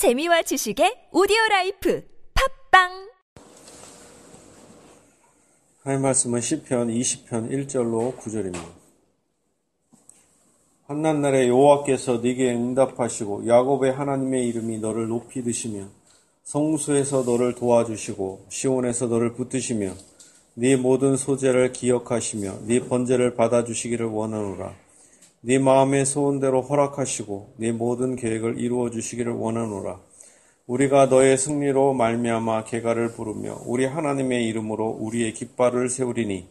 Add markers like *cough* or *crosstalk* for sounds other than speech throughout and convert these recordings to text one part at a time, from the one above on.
재미와 지식의 오디오 라이프 팟빵 하나님 말씀은 시편 20편 1절로 9절입니다. 환난 날에 여호와께서 네게 응답하시고 야곱의 하나님의 이름이 너를 높이 드시며 성소에서 너를 도와주시고 시온에서 너를 붙드시며 네 모든 소제를 기억하시며 네 번제를 받아주시기를 원하노라. 네 마음의 소원대로 허락하시고 네 모든 계획을 이루어 주시기를 원하노라. 우리가 너의 승리로 말미암아 개가를 부르며 우리 하나님의 이름으로 우리의 깃발을 세우리니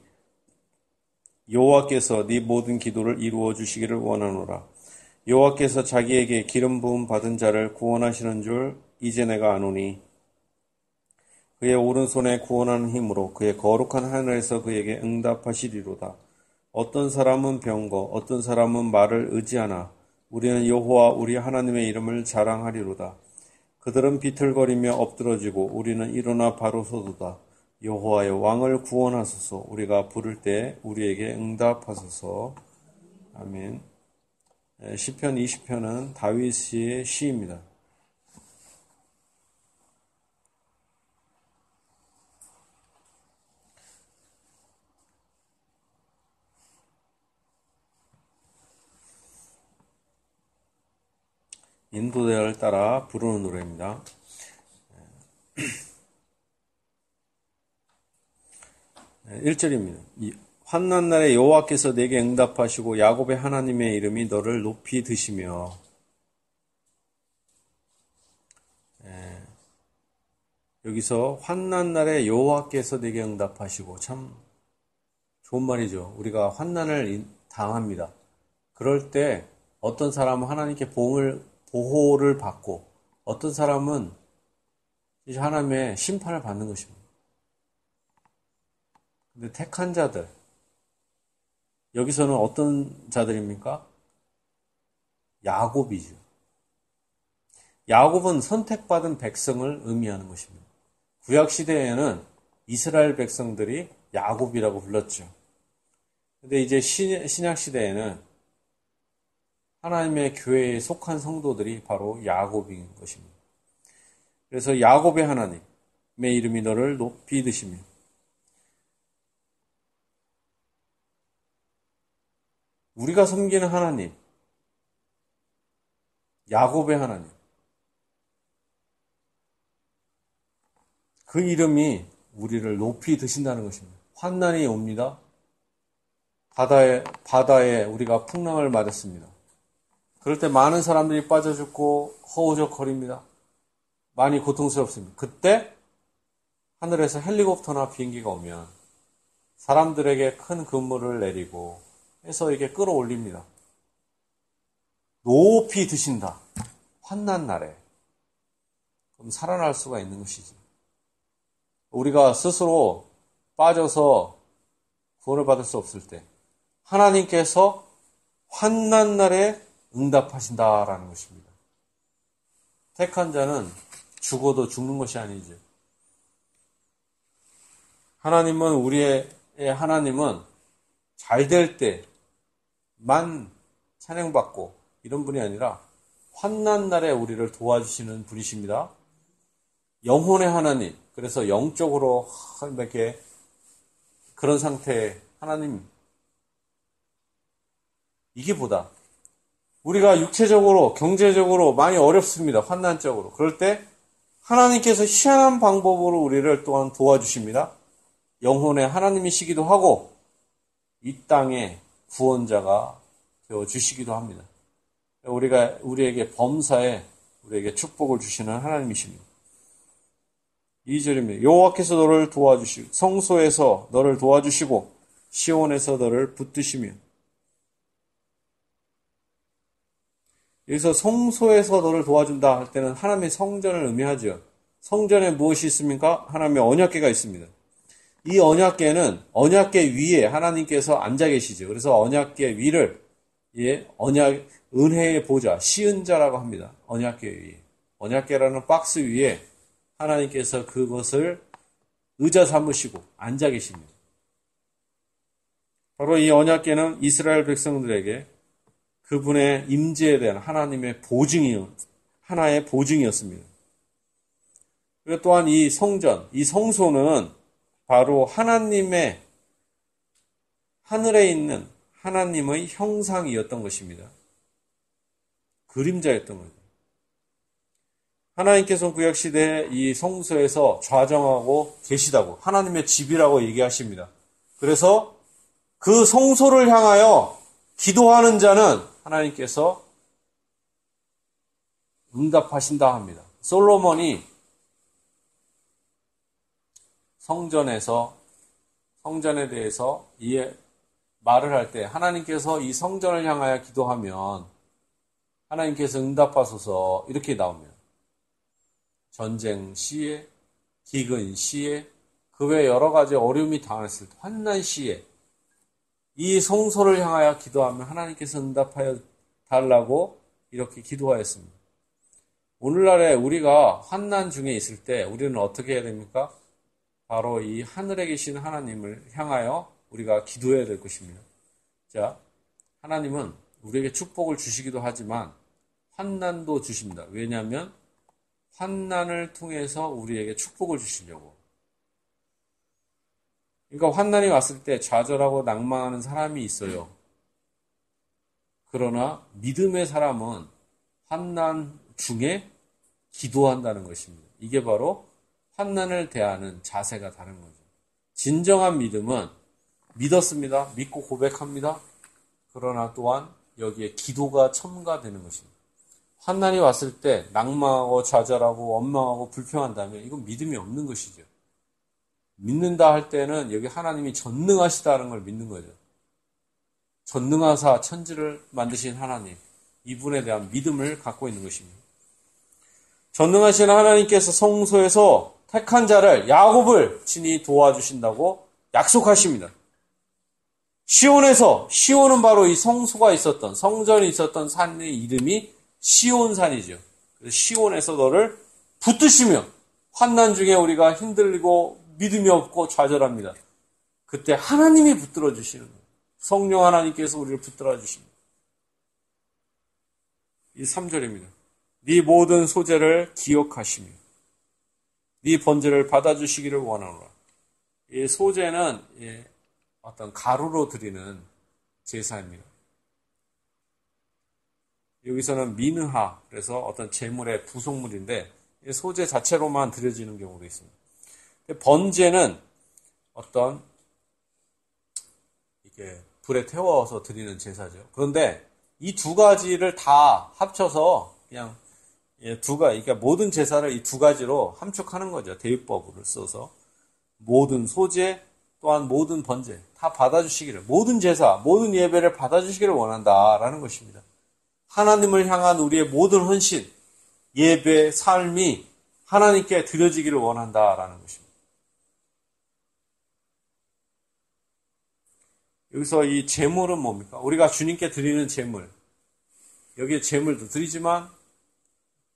여호와께서 네 모든 기도를 이루어 주시기를 원하노라. 여호와께서 자기에게 기름 부음 받은 자를 구원하시는 줄 이제 내가 아노니 그의 오른손에 구원하는 힘으로 그의 거룩한 하늘에서 그에게 응답하시리로다. 어떤 사람은 병거, 어떤 사람은 말을 의지하나 우리는 여호와 우리 하나님의 이름을 자랑하리로다. 그들은 비틀거리며 엎드러지고 우리는 일어나 바로 서도다. 여호와여 왕을 구원하소서. 우리가 부를 때 우리에게 응답하소서. 아멘. 시편 20편은 다윗의 시입니다. 인도대를 따라 부르는 노래입니다. 1절입니다. 환난 날에 여호와께서 내게 응답하시고 야곱의 하나님의 이름이 너를 높이 드시며 여기서 환난 날에 여호와께서 내게 응답하시고 참 좋은 말이죠. 우리가 환난을 당합니다. 그럴 때 어떤 사람은 하나님께 보험을 보호를 받고 어떤 사람은 하나님의 심판을 받는 것입니다. 근데 택한 자들 여기서는 어떤 자들입니까? 야곱이죠. 야곱은 선택받은 백성을 의미하는 것입니다. 구약 시대에는 이스라엘 백성들이 야곱이라고 불렀죠. 근데 이제 신약 시대에는 하나님의 교회에 속한 성도들이 바로 야곱인 것입니다. 그래서 야곱의 하나님의 이름이 너를 높이 드시며 우리가 섬기는 하나님, 야곱의 하나님, 그 이름이 우리를 높이 드신다는 것입니다. 환난이 옵니다. 바다에, 바다에 우리가 풍랑을 맞았습니다. 그럴 때 많은 사람들이 빠져 죽고 허우적거립니다. 많이 고통스럽습니다. 그때 하늘에서 헬리콥터나 비행기가 오면 사람들에게 큰 근무를 내리고 해서 이게 끌어올립니다. 높이 드신다. 환난 날에. 그럼 살아날 수가 있는 것이지. 우리가 스스로 빠져서 구원을 받을 수 없을 때 하나님께서 환난 날에 응답하신다라는 것입니다. 택한 자는 죽어도 죽는 것이 아니죠. 하나님은 우리의 하나님은 잘 될 때만 찬양받고 이런 분이 아니라 환난 날에 우리를 도와주시는 분이십니다. 영혼의 하나님, 그래서 영적으로 이렇게 그런 상태의 하나님 이게 보다 우리가 육체적으로, 경제적으로 많이 어렵습니다. 환난적으로. 그럴 때 하나님께서 희한한 방법으로 우리를 또한 도와주십니다. 영혼의 하나님이시기도 하고 이 땅의 구원자가 되어 주시기도 합니다. 우리가 우리에게 범사에 우리에게 축복을 주시는 하나님이십니다. 2절입니다. 여호와께서 너를 도와주시고 성소에서 너를 도와주시고 시온에서 너를 붙드시며 여기서 성소에서 너를 도와준다 할 때는 하나님의 성전을 의미하죠. 성전에 무엇이 있습니까? 하나님의 언약계가 있습니다. 이 언약계는 언약계 위에 하나님께서 앉아 계시죠. 그래서 언약계 위를 예, 언약 은혜의 보좌, 시은자라고 합니다. 언약계 위에. 언약계라는 박스 위에 하나님께서 그것을 의자 삼으시고 앉아 계십니다. 바로 이 언약계는 이스라엘 백성들에게 그분의 임재에 대한 하나님의 보증이 하나의 보증이었습니다. 그리고 또한 이 성전, 이 성소는 바로 하나님의 하늘에 있는 하나님의 형상이었던 것입니다. 그림자였던 거죠. 하나님께서 구약시대에 이 성소에서 좌정하고 계시다고 하나님의 집이라고 얘기하십니다. 그래서 그 성소를 향하여 기도하는 자는 하나님께서 응답하신다 합니다. 솔로몬이 성전에서 성전에 대해서 이해 말을 할 때 하나님께서 이 성전을 향하여 기도하면 하나님께서 응답하소서 이렇게 나옵니다. 전쟁 시에, 기근 시에, 그 외 여러 가지 어려움이 당했을 때, 환난 시에 이 성소를 향하여 기도하면 하나님께서 응답하여 달라고 이렇게 기도하였습니다. 오늘날에 우리가 환난 중에 있을 때 우리는 어떻게 해야 됩니까? 바로 이 하늘에 계신 하나님을 향하여 우리가 기도해야 될 것입니다. 자, 하나님은 우리에게 축복을 주시기도 하지만 환난도 주십니다. 왜냐하면 환난을 통해서 우리에게 축복을 주시려고. 그러니까 환난이 왔을 때 좌절하고 낭망하는 사람이 있어요. 그러나 믿음의 사람은 환난 중에 기도한다는 것입니다. 이게 바로 환난을 대하는 자세가 다른 거죠. 진정한 믿음은 믿었습니다. 믿고 고백합니다. 그러나 또한 여기에 기도가 첨가되는 것입니다. 환난이 왔을 때 낭망하고 좌절하고 원망하고 불평한다면 이건 믿음이 없는 것이죠. 믿는다 할 때는 여기 하나님이 전능하시다는 걸 믿는 거죠. 전능하사 천지를 만드신 하나님, 이분에 대한 믿음을 갖고 있는 것입니다. 전능하신 하나님께서 성소에서 택한 자를 야곱을 친히 도와주신다고 약속하십니다. 시온에서 시온은 바로 이 성소가 있었던 성전이 있었던 산의 이름이 시온산이죠. 시온에서 너를 붙드시며 환난 중에 우리가 힘들고 믿음이 없고 좌절합니다. 그때 하나님이 붙들어 주시는 거예요. 성령 하나님께서 우리를 붙들어 주십니다. 이 3절입니다. 네 모든 소재를 기억하시며 네 번제를 받아주시기를 원하노라. 이 소재는 어떤 가루로 드리는 제사입니다. 여기서는 미느하, 그래서 어떤 재물의 부속물인데 소재 자체로만 드려지는 경우도 있습니다. 번제는 어떤 이렇게 불에 태워서 드리는 제사죠. 그런데 이 두 가지를 다 합쳐서 그냥 두 가지, 그러니까 모든 제사를 이 두 가지로 함축하는 거죠. 대유법을 써서 모든 소재 또한 모든 번제 다 받아주시기를 모든 제사, 모든 예배를 받아주시기를 원한다라는 것입니다. 하나님을 향한 우리의 모든 헌신, 예배, 삶이 하나님께 드려지기를 원한다라는 것입니다. 여기서 이 제물은 뭡니까? 우리가 주님께 드리는 제물. 여기에 제물도 드리지만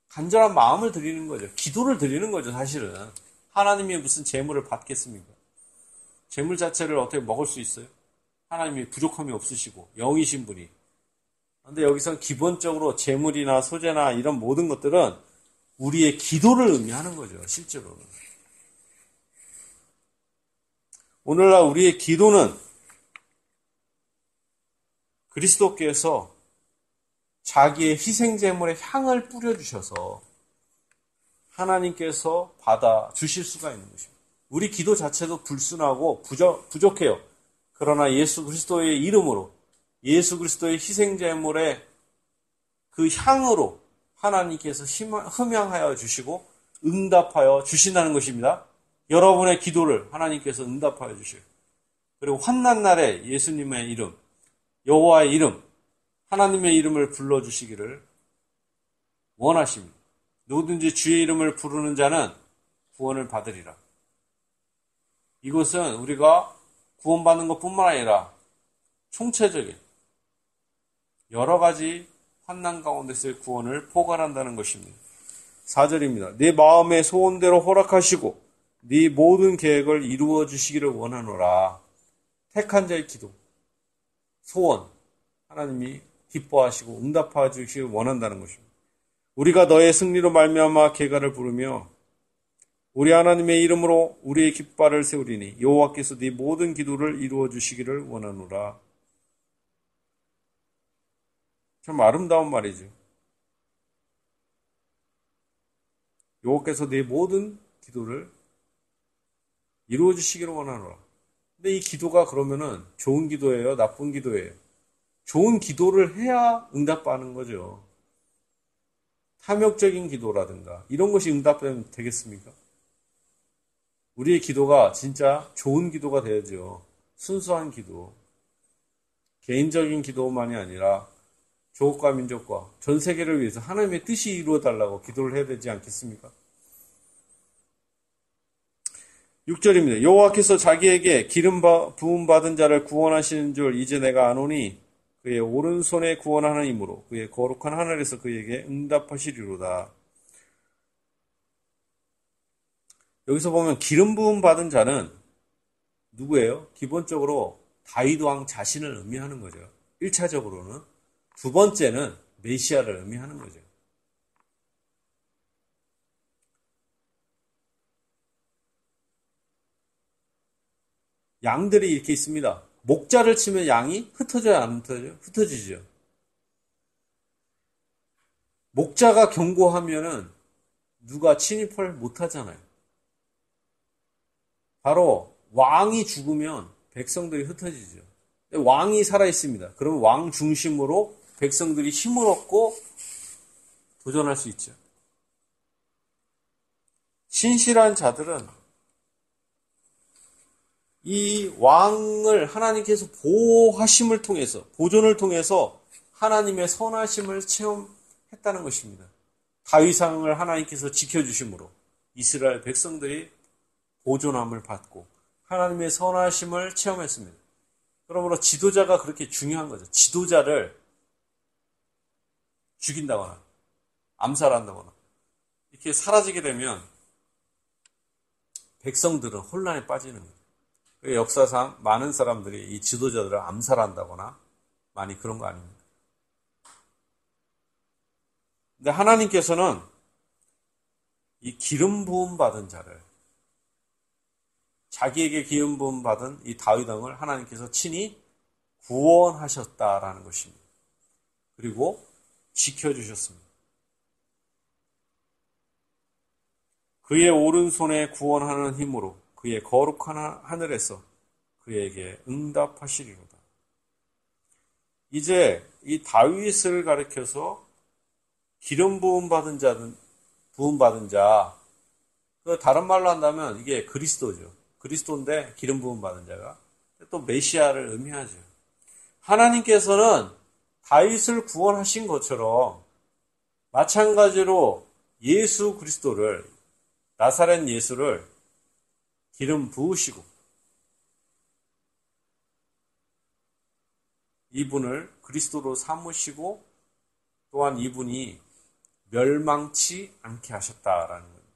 간절한 마음을 드리는 거죠. 기도를 드리는 거죠, 사실은. 하나님이 무슨 제물을 받겠습니까? 제물 자체를 어떻게 먹을 수 있어요? 하나님이 부족함이 없으시고 영이신 분이 그런데 여기서 기본적으로 재물이나 소재나 이런 모든 것들은 우리의 기도를 의미하는 거죠. 실제로는. 오늘날 우리의 기도는 그리스도께서 자기의 희생제물의 향을 뿌려주셔서 하나님께서 받아 주실 수가 있는 것입니다. 우리 기도 자체도 불순하고 부족, 부족해요. 그러나 예수 그리스도의 이름으로 예수 그리스도의 희생제물의 그 향으로 하나님께서 흠양하여 주시고 응답하여 주신다는 것입니다. 여러분의 기도를 하나님께서 응답하여 주시고 그리고 환난 날에 예수님의 이름, 여호와의 이름, 하나님의 이름을 불러 주시기를 원하십니다. 누구든지 주의 이름을 부르는 자는 구원을 받으리라. 이것은 우리가 구원받는 것뿐만 아니라 총체적인 여러 가지 환난 가운데서의 구원을 포괄한다는 것입니다. 4절입니다. 네 마음의 소원대로 허락하시고 네 모든 계획을 이루어 주시기를 원하노라. 택한 자의 기도, 소원 하나님이 기뻐하시고 응답하 주시길 원한다는 것입니다. 우리가 너의 승리로 말미암아 개가를 부르며 우리 하나님의 이름으로 우리의 깃발을 세우리니 여호와께서 네 모든 기도를 이루어 주시기를 원하노라. 참 아름다운 말이죠. 여호와께서 네 모든 기도를 이루어 주시기를 원하노라. 근데 이 기도가 그러면은 좋은 기도예요? 나쁜 기도예요? 좋은 기도를 해야 응답받는 거죠. 탐욕적인 기도라든가 이런 것이 응답되면 되겠습니까? 우리의 기도가 진짜 좋은 기도가 되야죠. 순수한 기도. 개인적인 기도만이 아니라 조국과 민족과 전 세계를 위해서 하나님의 뜻이 이루어달라고 기도를 해야 되지 않겠습니까? 6절입니다. 여호와께서 자기에게 기름 부음 받은 자를 구원하시는 줄 이제 내가 아노니 그의 오른손에 구원하는 힘으로 그의 거룩한 하늘에서 그에게 응답하시리로다. 여기서 보면 기름 부음 받은 자는 누구예요? 기본적으로 다윗 왕 자신을 의미하는 거죠. 1차적으로는 두 번째는 메시아를 의미하는 거죠. 양들이 이렇게 있습니다. 목자를 치면 양이 흩어져요, 안 흩어져요? 흩어지죠. 목자가 경고하면은 누가 침입을 못 하잖아요. 바로 왕이 죽으면 백성들이 흩어지죠. 왕이 살아있습니다. 그러면 왕 중심으로 백성들이 힘을 얻고 도전할 수 있죠. 신실한 자들은 이 왕을 하나님께서 보호하심을 통해서, 보존을 통해서 하나님의 선하심을 체험했다는 것입니다. 다위상을 하나님께서 지켜주심으로 이스라엘 백성들이 보존함을 받고 하나님의 선하심을 체험했습니다. 그러므로 지도자가 그렇게 중요한 거죠. 지도자를 죽인다거나 암살한다거나 이렇게 사라지게 되면 백성들은 혼란에 빠지는 거예요. 그 역사상 많은 사람들이 이 지도자들을 암살한다거나 많이 그런 거 아닙니까? 근데 하나님께서는 이 기름 부음 받은 자를 자기에게 기름 부음 받은 이 다윗 왕을 하나님께서 친히 구원하셨다라는 것입니다. 그리고 지켜 주셨습니다. 그의 오른손에 구원하는 힘으로 그의 거룩한 하늘에서 그에게 응답하시리로다. 이제 이 다윗을 가리켜서 기름 부음 받은 자는 부음 받은 자. 그 다른 말로 한다면 이게 그리스도죠. 그리스도인데 기름 부음 받은 자가 또 메시아를 의미하죠. 하나님께서는 다윗을 구원하신 것처럼 마찬가지로 예수 그리스도를 나사렛 예수를 기름 부으시고 이분을 그리스도로 삼으시고 또한 이분이 멸망치 않게 하셨다라는 겁니다.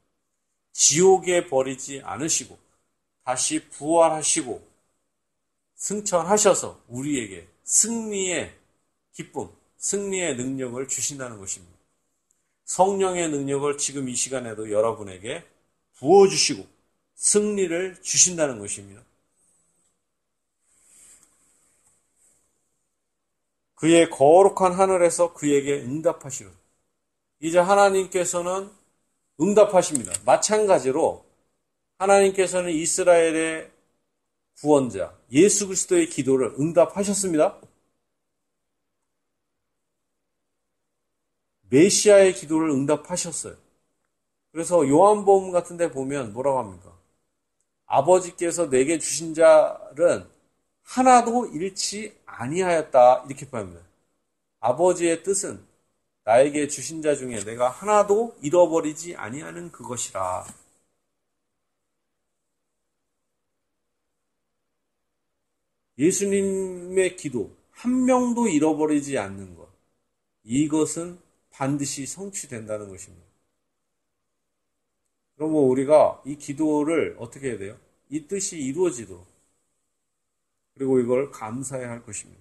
지옥에 버리지 않으시고 다시 부활하시고 승천하셔서 우리에게 승리의 기쁨, 승리의 능력을 주신다는 것입니다. 성령의 능력을 지금 이 시간에도 여러분에게 부어주시고 승리를 주신다는 것입니다. 그의 거룩한 하늘에서 그에게 응답하시는 이제 하나님께서는 응답하십니다. 마찬가지로 하나님께서는 이스라엘의 구원자 예수 그리스도의 기도를 응답하셨습니다. 메시아의 기도를 응답하셨어요. 그래서 요한복음 같은 데 보면 뭐라고 합니까? 아버지께서 내게 주신 자는 하나도 잃지 아니하였다 이렇게 표합니다. 아버지의 뜻은 나에게 주신 자 중에 내가 하나도 잃어버리지 아니하는 그것이라. 예수님의 기도 한 명도 잃어버리지 않는 것 이것은 반드시 성취된다는 것입니다. 그러면 우리가 이 기도를 어떻게 해야 돼요? 이 뜻이 이루어지도록. 그리고 이걸 감사해야 할 것입니다.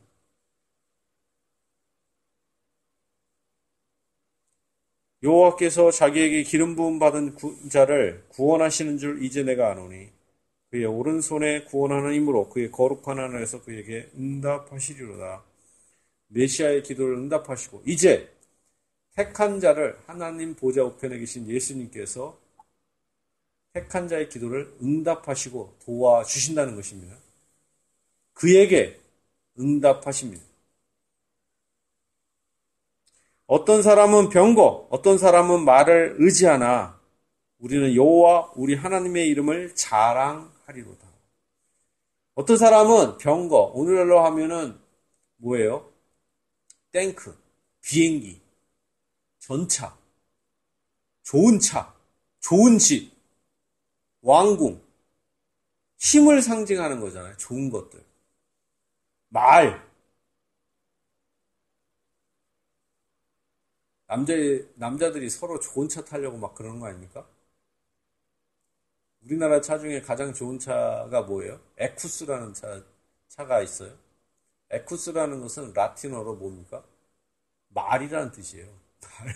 여호와께서 자기에게 기름 부음 받은 구, 자를 구원하시는 줄 이제 내가 아노니 그의 오른손에 구원하는 힘으로 그의 거룩한 하늘에서 그에게 응답하시리로다. 메시아의 기도를 응답하시고 이제 택한 자를 하나님 보좌 우편에 계신 예수님께서 택한 자의 기도를 응답하시고 도와주신다는 것입니다. 그에게 응답하십니다. 어떤 사람은 병거, 어떤 사람은 말을 의지하나 우리는 여호와 우리 하나님의 이름을 자랑하리로다. 어떤 사람은 병거, 오늘날로 하면은 뭐예요? 탱크, 비행기, 전차, 좋은 차, 좋은 집, 왕궁, 힘을 상징하는 거잖아요. 좋은 것들. 말. 남자, 남자들이 서로 좋은 차 타려고 막 그러는 거 아닙니까? 우리나라 차 중에 가장 좋은 차가 뭐예요? 에쿠스라는 차, 차가 있어요. 에쿠스라는 것은 라틴어로 뭡니까? 말이라는 뜻이에요. 말.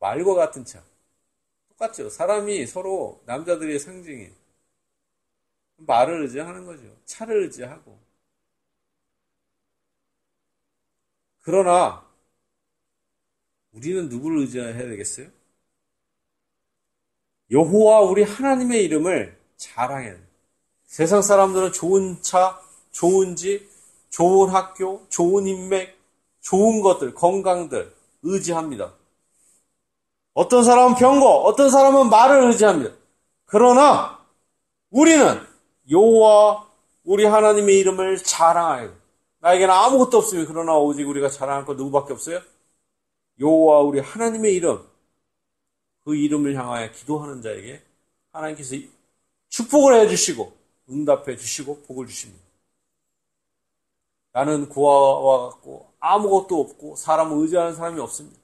말과 같은 차. 똑같죠. 사람이 서로 남자들의 상징이 말을 의지하는 거죠. 차를 의지하고. 그러나 우리는 누구를 의지해야 되겠어요? 여호와 우리 하나님의 이름을 자랑해야 돼요. 세상 사람들은 좋은 차, 좋은 집, 좋은 학교, 좋은 인맥, 좋은 것들, 건강들 의지합니다. 어떤 사람은 병거, 어떤 사람은 말을 의지합니다. 그러나 우리는 여호와 우리 하나님의 이름을 자랑하여 나에게는 아무것도 없으면 그러나 오직 우리가 자랑할 것 누구밖에 없어요? 여호와 우리 하나님의 이름 그 이름을 향하여 기도하는 자에게 하나님께서 축복을 해 주시고 응답해 주시고 복을 주십니다. 나는 구하와 같고 아무것도 없고 사람을 의지하는 사람이 없습니다.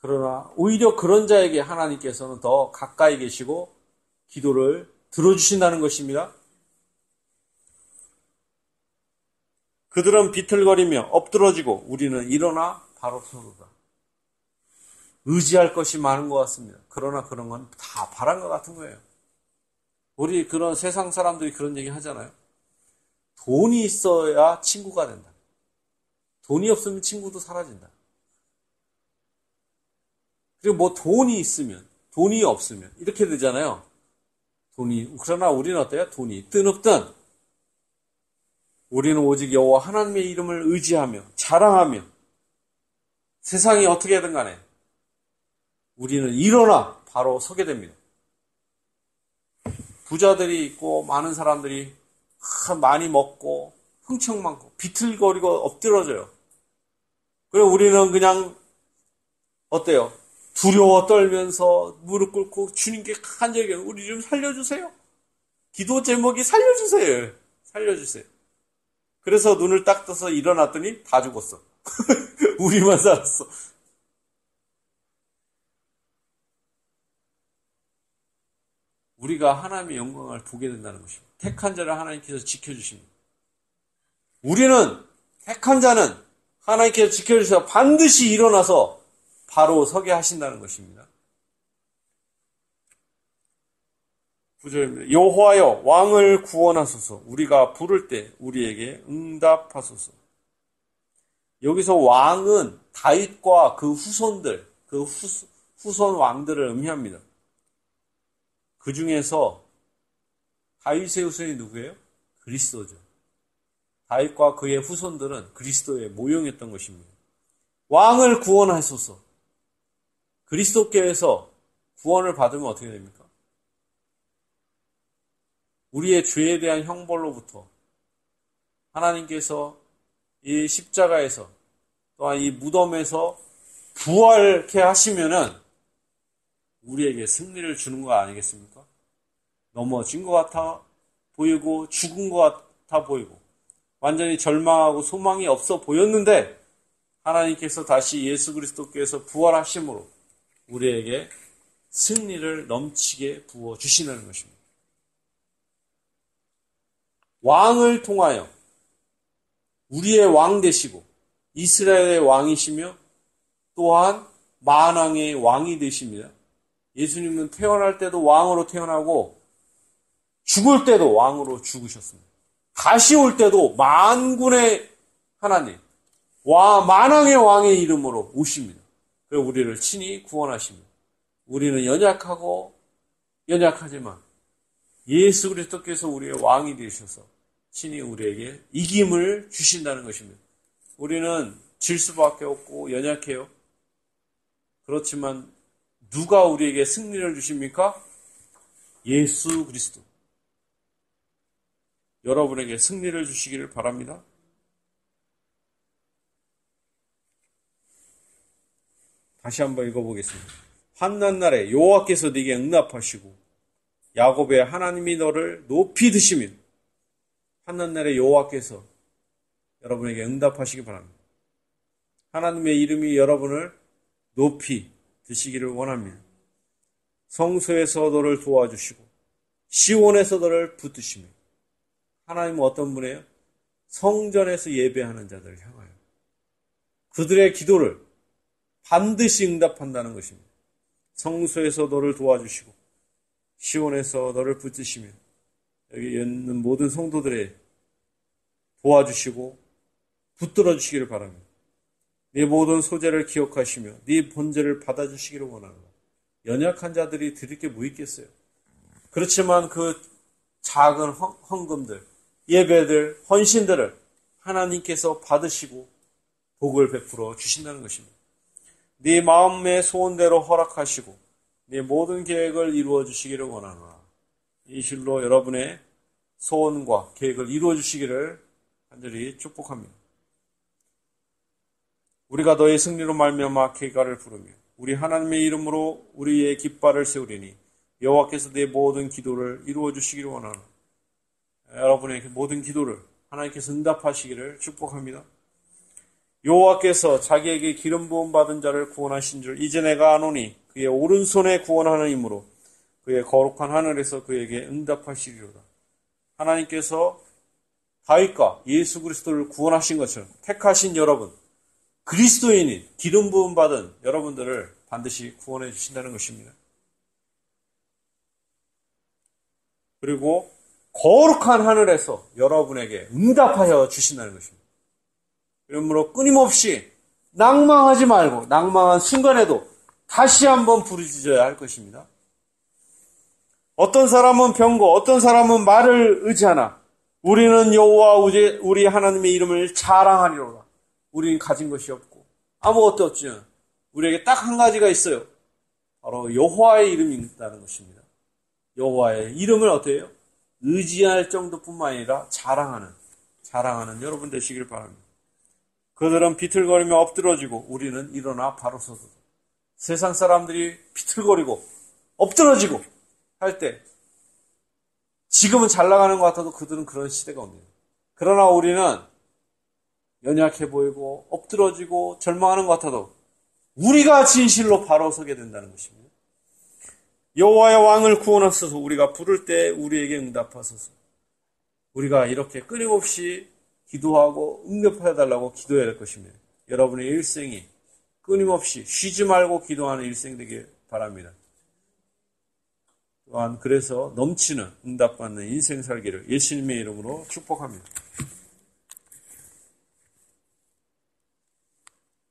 그러나 오히려 그런 자에게 하나님께서는 더 가까이 계시고 기도를 들어주신다는 것입니다. 그들은 비틀거리며 엎드러지고 우리는 일어나 바로 서로다. 의지할 것이 많은 것 같습니다. 그러나 그런 건 다 바란 것 같은 거예요. 우리 그런 세상 사람들이 그런 얘기 하잖아요. 돈이 있어야 친구가 된다. 돈이 없으면 친구도 사라진다. 그리고 뭐 돈이 있으면, 돈이 없으면, 이렇게 되잖아요. 돈이, 그러나 우리는 어때요? 돈이 있든 없든, 우리는 오직 여호와 하나님의 이름을 의지하며, 자랑하며, 세상이 어떻게든 간에, 우리는 일어나 바로 서게 됩니다. 부자들이 있고, 많은 사람들이 많이 먹고, 흥청 많고, 비틀거리고 엎드러져요. 그리고 우리는 그냥, 어때요? 두려워 떨면서 무릎 꿇고 주님께 간절히 우리 좀 살려주세요. 기도 제목이 살려주세요. 살려주세요. 그래서 눈을 딱 떠서 일어났더니 다 죽었어. *laughs* 우리만 살았어. 우리가 하나님의 영광을 보게 된다는 것입니다. 택한 자를 하나님께서 지켜주십니다. 우리는 택한 자는 하나님께서 지켜주셔서 반드시 일어나서 바로 서게 하신다는 것입니다. 9절입니다. 여호와여 왕을 구원하소서 우리가 부를 때 우리에게 응답하소서. 여기서 왕은 다윗과 그 후손들, 그 후, 후손 왕들을 의미합니다. 그 중에서 다윗의 후손이 누구예요? 그리스도죠. 다윗과 그의 후손들은 그리스도에 모형했던 것입니다. 왕을 구원하소서. 그리스도께서 구원을 받으면 어떻게 됩니까? 우리의 죄에 대한 형벌로부터 하나님께서 이 십자가에서 또한 이 무덤에서 부활케 하시면은 우리에게 승리를 주는 거 아니겠습니까? 넘어진 것 같아 보이고 죽은 것 같아 보이고 완전히 절망하고 소망이 없어 보였는데 하나님께서 다시 예수 그리스도께서 부활하심으로 우리에게 승리를 넘치게 부어 주시는 것입니다. 왕을 통하여 우리의 왕 되시고 이스라엘의 왕이시며 또한 만왕의 왕이 되십니다. 예수님은 태어날 때도 왕으로 태어나고 죽을 때도 왕으로 죽으셨습니다. 다시 올 때도 만군의 하나님, 와 만왕의 왕의 이름으로 오십니다. 그리고 우리를 친히 구원하십니다. 우리는 연약하고 연약하지만 예수 그리스도께서 우리의 왕이 되셔서 친히 우리에게 이김을 주신다는 것입니다. 우리는 질 수밖에 없고 연약해요. 그렇지만 누가 우리에게 승리를 주십니까? 예수 그리스도. 여러분에게 승리를 주시기를 바랍니다. 다시 한번 읽어보겠습니다. 환난 날에 여호와께서 네게 응답하시고 야곱의 하나님이 너를 높이 드시며 환난 날에 여호와께서 여러분에게 응답하시기 바랍니다. 하나님의 이름이 여러분을 높이 드시기를 원합니다. 성소에서 너를 도와주시고 시온에서 너를 붙드시며 하나님은 어떤 분이에요? 성전에서 예배하는 자들을 향하여 그들의 기도를 반드시 응답한다는 것입니다. 성소에서 너를 도와주시고 시온에서 너를 붙드시며 여기 있는 모든 성도들의 도와주시고 붙들어 주시기를 바랍니다. 네 모든 소재를 기억하시며 네 본제를 받아주시기를 원합니다. 연약한 자들이 드릴 게 뭐 있겠어요? 그렇지만 그 작은 헌금들, 예배들, 헌신들을 하나님께서 받으시고 복을 베풀어 주신다는 것입니다. 네 마음의 소원대로 허락하시고 네 모든 계획을 이루어 주시기를 원하노라. 이 실로 여러분의 소원과 계획을 이루어 주시기를 간절히 축복합니다. 우리가 너의 승리로 말미암아 계가를 부르며 우리 하나님의 이름으로 우리의 깃발을 세우리니 여호와께서 내 모든 기도를 이루어 주시기를 원하노라. 여러분의 모든 기도를 하나님께서 응답하시기를 축복합니다. 여호와께서 자기에게 기름 부음 받은 자를 구원하신 줄 이제 내가 아노니 그의 오른손에 구원하는 힘으로 그의 거룩한 하늘에서 그에게 응답하시리로다. 하나님께서 다윗과 예수 그리스도를 구원하신 것처럼 택하신 여러분, 그리스도인인 기름 부음 받은 여러분들을 반드시 구원해 주신다는 것입니다. 그리고 거룩한 하늘에서 여러분에게 응답하여 주신다는 것입니다. 그러므로 끊임없이 낭망하지 말고 낭망한 순간에도 다시 한번 부르짖어야 할 것입니다. 어떤 사람은 병고, 어떤 사람은 말을 의지하나 우리는 여호와 우리 하나님의 이름을 자랑하리로다. 우리는 가진 것이 없고 아무것도 없지만 우리에게 딱 한 가지가 있어요. 바로 여호와의 이름이 있다는 것입니다. 여호와의 이름을 어때요? 의지할 정도뿐만 아니라 자랑하는 자랑하는 여러분 되시길 바랍니다. 그들은 비틀거리며 엎드러지고 우리는 일어나 바로 서서 세상 사람들이 비틀거리고 엎드러지고 할 때 지금은 잘 나가는 것 같아도 그들은 그런 시대가 옵니다. 그러나 우리는 연약해 보이고 엎드러지고 절망하는 것 같아도 우리가 진실로 바로 서게 된다는 것입니다. 여호와의 왕을 구원하소서 우리가 부를 때 우리에게 응답하소서. 우리가 이렇게 끊임없이 기도하고 응답해 달라고 기도해야 할 것입니다. 여러분의 일생이 끊임없이 쉬지 말고 기도하는 일생 되길 바랍니다. 또한 그래서 넘치는 응답받는 인생 살기를 예수님의 이름으로 축복합니다.